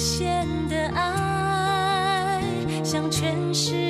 限的爱向全世界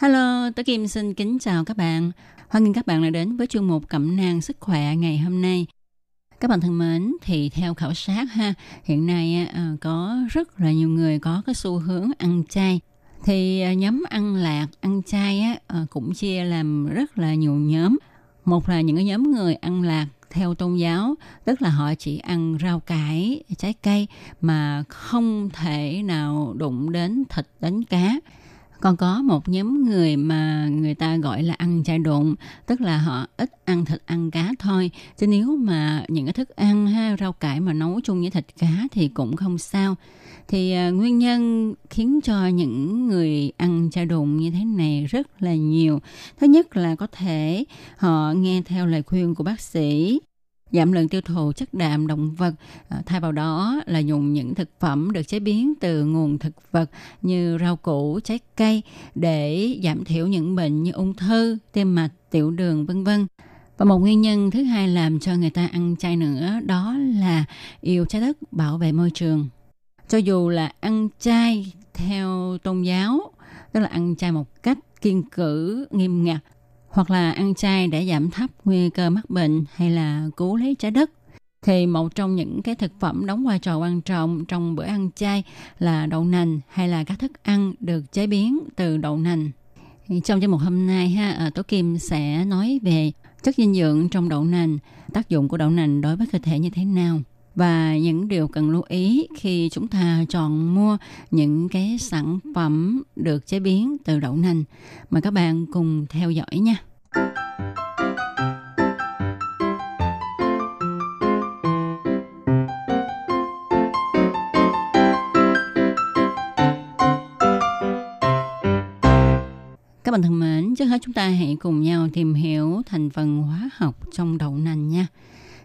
Hello, Tố Kim xin kính chào các bạn. Hoan nghênh các bạn đã đến với chuyên mục Cẩm nang sức khỏe ngày hôm nay. Các bạn thân mến, thì theo khảo sát ha, hiện nay ờ, có rất là nhiều người có cái xu hướng ăn chay. Thì ờ, nhóm ăn lạc, ăn chay á, ờ, cũng chia làm rất là nhiều nhóm. Một là những cái nhóm người ăn lạc theo tôn giáo, tức là họ chỉ ăn rau cải, trái cây mà không thể nào đụng đến thịt đến cá còn có một nhóm người mà người ta gọi là ăn chay độn tức là họ ít ăn thịt ăn cá thôi. Chứ nếu mà những cái thức ăn ha rau cải mà nấu chung với thịt cá thì cũng không sao. Thì à, nguyên nhân khiến cho những người ăn chay độn như thế này rất là nhiều. Thứ nhất là có thể họ nghe theo lời khuyên của bác sĩ giảm lượng tiêu thụ chất đạm động vật à, thay vào đó là dùng những thực phẩm được chế biến từ nguồn thực vật như rau củ trái cây để giảm thiểu những bệnh như ung thư tim mạch tiểu đường vân vân. Và một nguyên nhân thứ hai làm cho người ta ăn chay nữa đó là yêu trái đất bảo vệ môi trường. Cho dù là ăn chay theo tôn giáo tức là ăn chay một cách kiên cử nghiêm ngặt hoặc là ăn chay để giảm thấp nguy cơ mắc bệnh hay là cứu lấy trái đất thì một trong những cái thực phẩm đóng vai trò quan trọng trong bữa ăn chay là đậu nành hay là các thức ăn được chế biến từ đậu nành. Trong chương mục hôm nay ha, à, Tố Kim sẽ nói về chất dinh dưỡng trong đậu nành, tác dụng của đậu nành đối với cơ thể như thế nào và những điều cần lưu ý khi chúng ta chọn mua những cái sản phẩm được chế biến từ đậu nành. Mời các bạn cùng theo dõi nha. Các bạn thân mến, trước hết chúng ta hãy cùng nhau tìm hiểu thành phần hóa học trong đậu nành nha.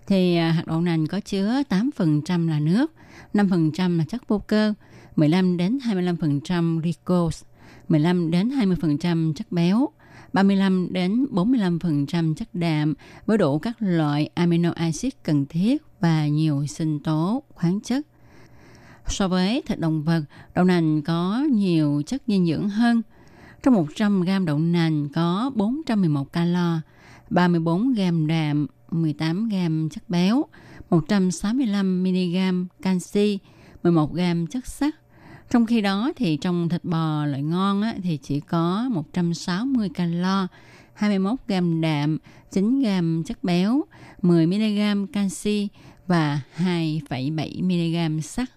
Thì à, hạt đậu nành có chứa 8% là nước, 5% là chất vô cơ, 15 đến 25% glucose, 15 đến 20% chất béo, 35 đến 45% chất đạm với đủ các loại amino acid cần thiết và nhiều sinh tố, khoáng chất. So với thịt động vật, đậu nành có nhiều chất dinh dưỡng hơn. Trong 100 g đậu nành có 411 calo, 34 g đạm, 18 g chất béo, 165 mg canxi, 11 g chất sắt. Trong khi đó thì trong thịt bò loại ngon á, thì chỉ có 160 calo, 21 g đạm, 9 g chất béo, 10 mg canxi và 2,7 mg sắt.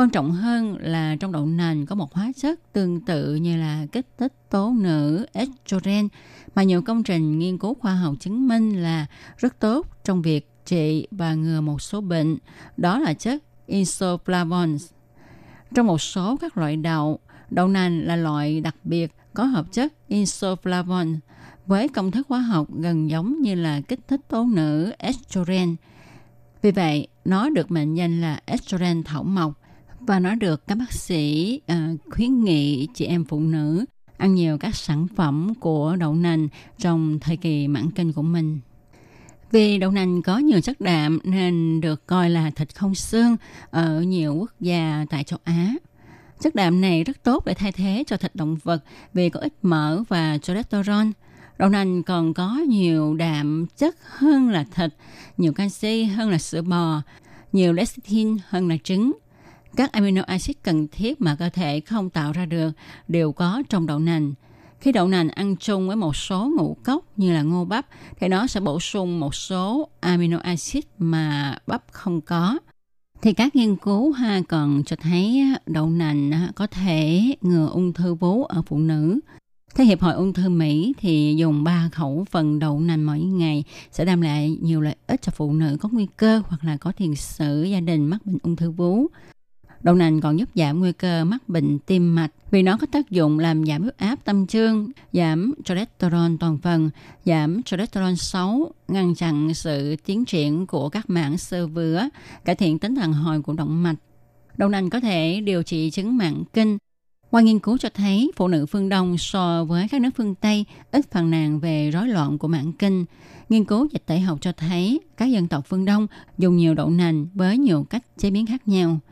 Quan trọng hơn là trong đậu nành có một hóa chất tương tự như là kích thích tố nữ estrogen mà nhiều công trình nghiên cứu khoa học chứng minh là rất tốt trong việc trị và ngừa một số bệnh. Đó là chất isoflavones. Trong một số các loại đậu, đậu nành là loại đặc biệt có hợp chất isoflavones với công thức hóa học gần giống như là kích thích tố nữ estrogen. Vì vậy, nó được mệnh danh là estrogen thảo mộc và nó được các bác sĩ uh, khuyến nghị chị em phụ nữ ăn nhiều các sản phẩm của đậu nành trong thời kỳ mãn kinh của mình. Vì đậu nành có nhiều chất đạm nên được coi là thịt không xương ở nhiều quốc gia tại châu Á. Chất đạm này rất tốt để thay thế cho thịt động vật vì có ít mỡ và cholesterol. Đậu nành còn có nhiều đạm chất hơn là thịt, nhiều canxi hơn là sữa bò, nhiều lecithin hơn là trứng. Các amino acid cần thiết mà cơ thể không tạo ra được đều có trong đậu nành. Khi đậu nành ăn chung với một số ngũ cốc như là ngô bắp, thì nó sẽ bổ sung một số amino acid mà bắp không có. Thì các nghiên cứu ha, còn cho thấy đậu nành có thể ngừa ung thư vú ở phụ nữ. Theo Hiệp hội Ung thư Mỹ thì dùng 3 khẩu phần đậu nành mỗi ngày sẽ đem lại nhiều lợi ích cho phụ nữ có nguy cơ hoặc là có tiền sử, gia đình mắc bệnh ung thư vú. Đậu nành còn giúp giảm nguy cơ mắc bệnh tim mạch vì nó có tác dụng làm giảm huyết áp tâm trương, giảm cholesterol toàn phần, giảm cholesterol xấu, ngăn chặn sự tiến triển của các mảng sơ vữa, cải thiện tính đàn hồi của động mạch. Đậu nành có thể điều trị chứng mạng kinh. Qua nghiên cứu cho thấy, phụ nữ phương Đông so với các nước phương Tây ít phàn nàn về rối loạn của mạng kinh. Nghiên cứu dịch tễ học cho thấy các dân tộc phương Đông dùng nhiều đậu nành với nhiều cách chế biến khác nhau –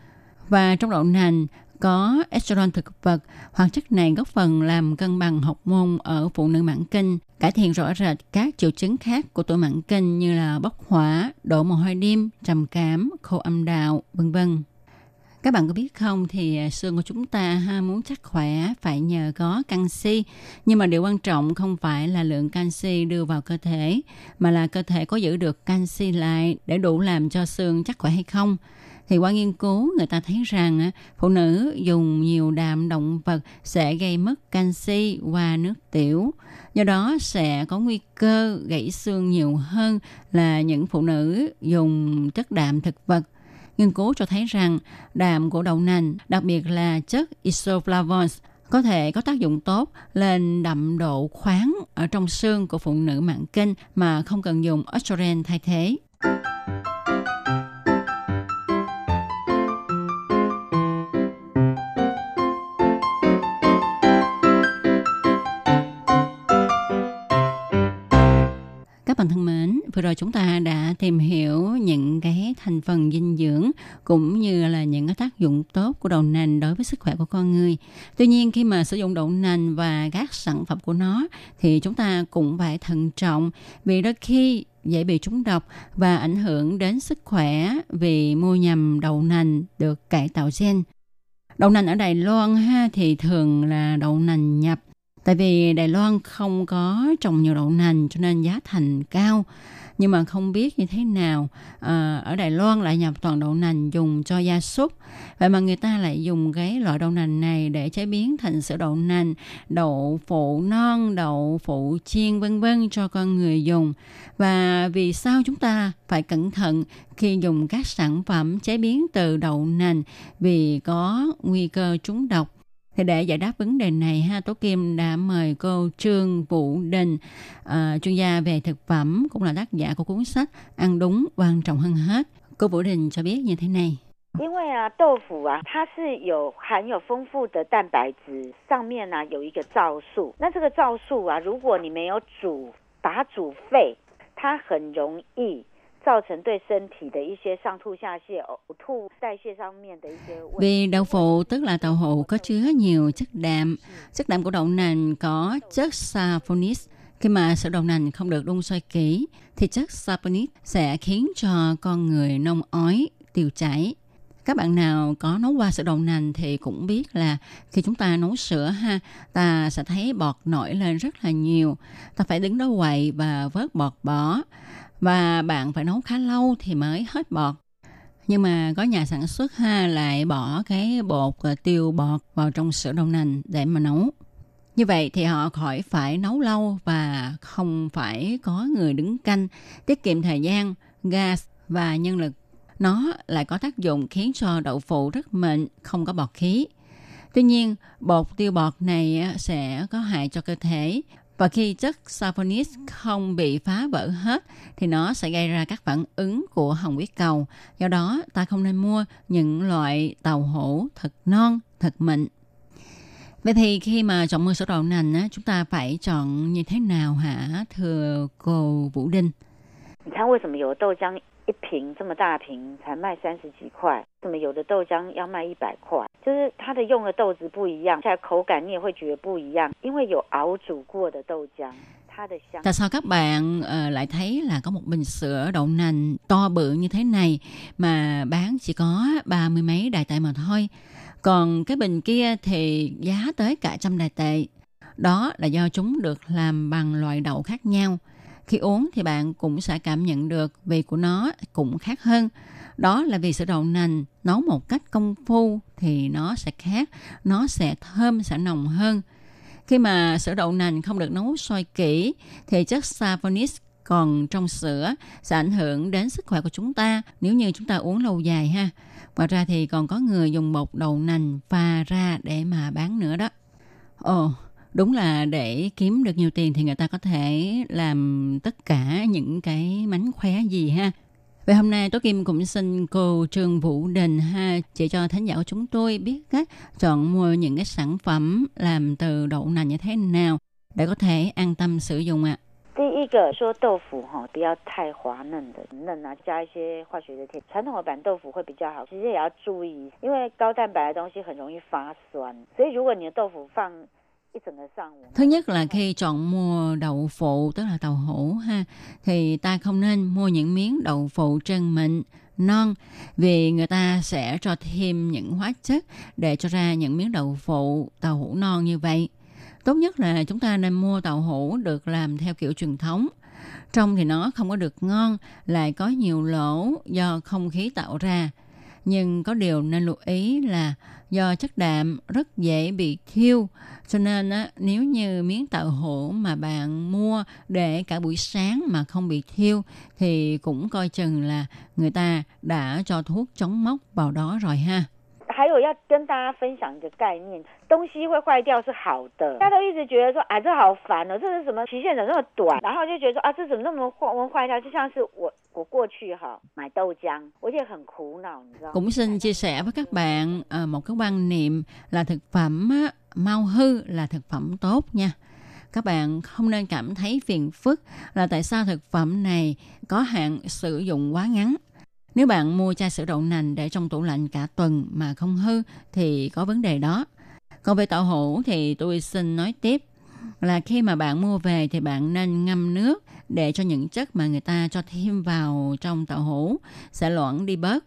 và trong đậu nành có estrogen thực vật. Hoạt chất này góp phần làm cân bằng học môn ở phụ nữ mãn kinh, cải thiện rõ rệt các triệu chứng khác của tuổi mãn kinh như là bốc hỏa, đổ mồ hôi đêm, trầm cảm, khô âm đạo, vân vân. Các bạn có biết không thì à, xương của chúng ta ha muốn chắc khỏe phải nhờ có canxi, nhưng mà điều quan trọng không phải là lượng canxi đưa vào cơ thể mà là cơ thể có giữ được canxi lại để đủ làm cho xương chắc khỏe hay không thì qua nghiên cứu, người ta thấy rằng phụ nữ dùng nhiều đạm động vật sẽ gây mất canxi qua nước tiểu do đó sẽ có nguy cơ gãy xương nhiều hơn là những phụ nữ dùng chất đạm thực vật nghiên cứu cho thấy rằng đạm của đậu nành, đặc biệt là chất isoflavones có thể có tác dụng tốt lên đậm độ khoáng ở trong xương của phụ nữ mạng kinh mà không cần dùng estrogen thay thế. Bạn thân mến, vừa rồi chúng ta đã tìm hiểu những cái thành phần dinh dưỡng cũng như là những cái tác dụng tốt của đậu nành đối với sức khỏe của con người. Tuy nhiên khi mà sử dụng đậu nành và các sản phẩm của nó thì chúng ta cũng phải thận trọng vì đôi khi dễ bị trúng độc và ảnh hưởng đến sức khỏe vì mua nhầm đậu nành được cải tạo gen. Đậu nành ở Đài Loan ha thì thường là đậu nành nhập Tại vì Đài Loan không có trồng nhiều đậu nành cho nên giá thành cao. Nhưng mà không biết như thế nào à, ở Đài Loan lại nhập toàn đậu nành dùng cho gia súc. Vậy mà người ta lại dùng cái loại đậu nành này để chế biến thành sữa đậu nành, đậu phụ non, đậu phụ chiên vân vân cho con người dùng. Và vì sao chúng ta phải cẩn thận khi dùng các sản phẩm chế biến từ đậu nành vì có nguy cơ trúng độc thì để giải đáp vấn đề này, ha, Tố Kim đã mời cô Trương Vũ Đình, uh, chuyên gia về thực phẩm, cũng là tác giả của cuốn sách Ăn đúng quan trọng hơn hết. Cô Vũ Đình cho biết như thế này. 因为啊，豆腐啊，它是有含有丰富的蛋白质，上面呢、啊、有一个皂素。那这个皂素啊，如果你没有煮，把它煮沸，它很容易 造成对身体的一些上吐下泻、呕吐、代谢上面的一些问题。 Vì đậu phụ tức là đậu hũ có chứa nhiều chất đạm. Chất đạm của đậu nành có chất saponis. Khi mà sữa đậu nành không được đun sôi kỹ thì chất saponis sẽ khiến cho con người nôn ói, tiêu chảy. Các bạn nào có nấu qua sữa đậu nành thì cũng biết là khi chúng ta nấu sữa ha, ta sẽ thấy bọt nổi lên rất là nhiều. Ta phải đứng đó quậy và vớt bọt bỏ và bạn phải nấu khá lâu thì mới hết bọt nhưng mà có nhà sản xuất ha, lại bỏ cái bột ờ, tiêu bọt vào trong sữa đậu nành để mà nấu. Như vậy thì họ khỏi phải nấu lâu và không phải có người đứng canh, tiết kiệm thời gian, gas và nhân lực. Nó lại có tác dụng khiến cho đậu phụ rất mịn, không có bọt khí. Tuy nhiên, bột tiêu bọt này sẽ có hại cho cơ thể và khi chất saponis không bị phá vỡ hết thì nó sẽ gây ra các phản ứng của hồng huyết cầu. Do đó, ta không nên mua những loại tàu hũ thật non, thật mịn. Vậy thì khi mà chọn mua sữa đậu nành á, chúng ta phải chọn như thế nào hả thưa cô Vũ Đinh? 你看为什么有的豆浆 一瓶这么大瓶才卖三十几块，怎么有的豆浆要卖一百块？就是它的用的豆子不一样，下来口感你也会觉得不一样，因为有熬煮过的豆浆。它的香 Tại sao các bạn ờ, lại thấy là có một bình sữa đậu nành to bự như thế này mà bán chỉ có ba mươi mấy đài tệ mà thôi. Còn cái bình kia thì giá tới cả trăm đài tệ. Đó là do chúng được làm bằng loại đậu khác nhau. Khi uống thì bạn cũng sẽ cảm nhận được vị của nó cũng khác hơn. Đó là vì sữa đậu nành nấu một cách công phu thì nó sẽ khác, nó sẽ thơm, sẽ nồng hơn. Khi mà sữa đậu nành không được nấu sôi kỹ thì chất saponis còn trong sữa sẽ ảnh hưởng đến sức khỏe của chúng ta nếu như chúng ta uống lâu dài ha. Ngoài ra thì còn có người dùng bột đậu nành pha ra để mà bán nữa đó. Ồ, đúng là để kiếm được nhiều tiền thì người ta có thể làm tất cả những cái mánh khóe gì ha. Vậy hôm nay Tố Kim cũng xin cô Trương Vũ Đình ha chỉ cho thánh giả của chúng tôi biết cách chọn mua những cái sản phẩm làm từ đậu nành như thế nào để có thể an tâm sử dụng ạ. À. 第一个说豆腐哈，不要太滑嫩的嫩啊，加一些化学的甜。传统的板豆腐会比较好，其实也要注意，因为高蛋白的东西很容易发酸，所以如果你的豆腐放 Thứ nhất là khi chọn mua đậu phụ tức là đậu hũ ha thì ta không nên mua những miếng đậu phụ trơn mịn non vì người ta sẽ cho thêm những hóa chất để cho ra những miếng đậu phụ đậu hũ non như vậy. Tốt nhất là chúng ta nên mua đậu hũ được làm theo kiểu truyền thống. Trong thì nó không có được ngon, lại có nhiều lỗ do không khí tạo ra. Nhưng có điều nên lưu ý là do chất đạm rất dễ bị thiêu, cho nên á, nếu như miếng tàu hũ mà bạn mua để cả buổi sáng mà không bị thiêu thì cũng coi chừng là người ta đã cho thuốc chống mốc vào đó rồi ha. 还有要跟大家分享一个概念，东西会坏掉是好的。大家都一直觉得说，啊，这好烦哦，这是什么期限怎么那么短？然后就觉得说，啊，这怎么那么坏坏掉？就像是我我过去哈买豆浆，我也很苦恼，你知道。Cũng xin chia sẻ với các bạn uh, một cái quan niệm là thực phẩm á, mau hư là thực phẩm tốt nha các bạn không nên cảm thấy phiền phức là tại sao thực phẩm này có hạn sử dụng quá ngắn nếu bạn mua chai sữa đậu nành để trong tủ lạnh cả tuần mà không hư, thì có vấn đề đó. Còn về tàu hũ thì tôi xin nói tiếp là khi mà bạn mua về thì bạn nên ngâm nước để cho những chất mà người ta cho thêm vào trong tàu hũ sẽ loãng đi bớt.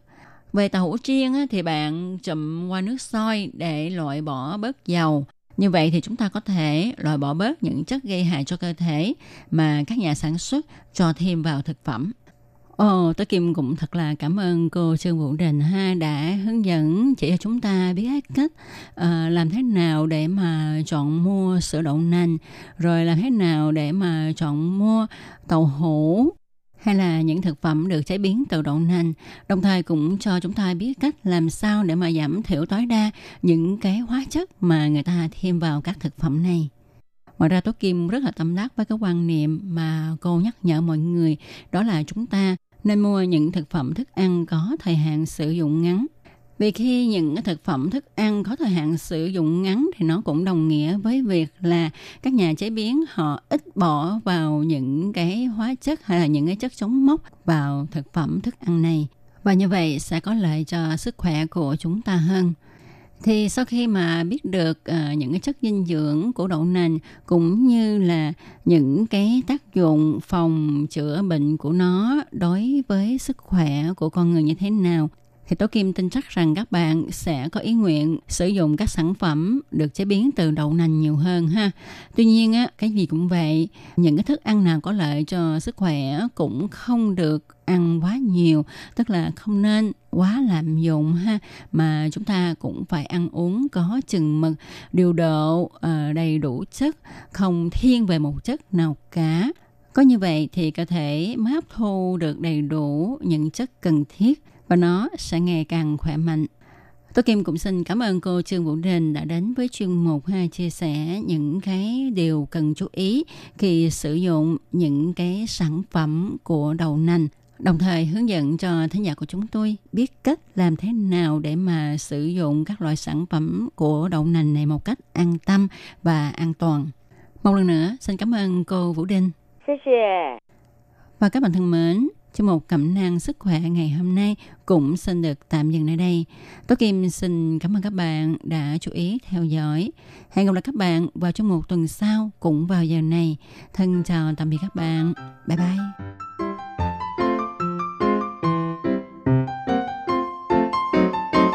Về tàu hũ chiên thì bạn chụm qua nước sôi để loại bỏ bớt dầu. Như vậy thì chúng ta có thể loại bỏ bớt những chất gây hại cho cơ thể mà các nhà sản xuất cho thêm vào thực phẩm. Ồ, tôi Kim cũng thật là cảm ơn cô Trương Vũ Đình ha đã hướng dẫn chỉ cho chúng ta biết cách uh, làm thế nào để mà chọn mua sữa đậu nành, rồi làm thế nào để mà chọn mua tàu hũ hay là những thực phẩm được chế biến từ đậu nành, đồng thời cũng cho chúng ta biết cách làm sao để mà giảm thiểu tối đa những cái hóa chất mà người ta thêm vào các thực phẩm này. Ngoài ra Tố Kim rất là tâm đắc với cái quan niệm mà cô nhắc nhở mọi người đó là chúng ta nên mua những thực phẩm thức ăn có thời hạn sử dụng ngắn. Vì khi những thực phẩm thức ăn có thời hạn sử dụng ngắn thì nó cũng đồng nghĩa với việc là các nhà chế biến họ ít bỏ vào những cái hóa chất hay là những cái chất chống mốc vào thực phẩm thức ăn này. Và như vậy sẽ có lợi cho sức khỏe của chúng ta hơn thì sau khi mà biết được uh, những cái chất dinh dưỡng của đậu nành cũng như là những cái tác dụng phòng chữa bệnh của nó đối với sức khỏe của con người như thế nào thì Tố Kim tin chắc rằng các bạn sẽ có ý nguyện sử dụng các sản phẩm được chế biến từ đậu nành nhiều hơn ha. Tuy nhiên á, cái gì cũng vậy, những cái thức ăn nào có lợi cho sức khỏe cũng không được ăn quá nhiều, tức là không nên quá lạm dụng ha, mà chúng ta cũng phải ăn uống có chừng mực, điều độ, ờ, đầy đủ chất, không thiên về một chất nào cả. Có như vậy thì cơ thể mới hấp thu được đầy đủ những chất cần thiết và nó sẽ ngày càng khỏe mạnh. Tôi Kim cũng xin cảm ơn cô Trương Vũ Đình đã đến với chuyên mục ha, chia sẻ những cái điều cần chú ý khi sử dụng những cái sản phẩm của đậu nành đồng thời hướng dẫn cho thính giả của chúng tôi biết cách làm thế nào để mà sử dụng các loại sản phẩm của đậu nành này một cách an tâm và an toàn. Một lần nữa, xin cảm ơn cô Vũ Đình. Và các bạn thân mến, Chương mục cẩm nang sức khỏe ngày hôm nay cũng xin được tạm dừng nơi đây. Tố Kim xin cảm ơn các bạn đã chú ý theo dõi. Hẹn gặp lại các bạn vào trong một tuần sau cũng vào giờ này. Thân chào tạm biệt các bạn. Bye bye.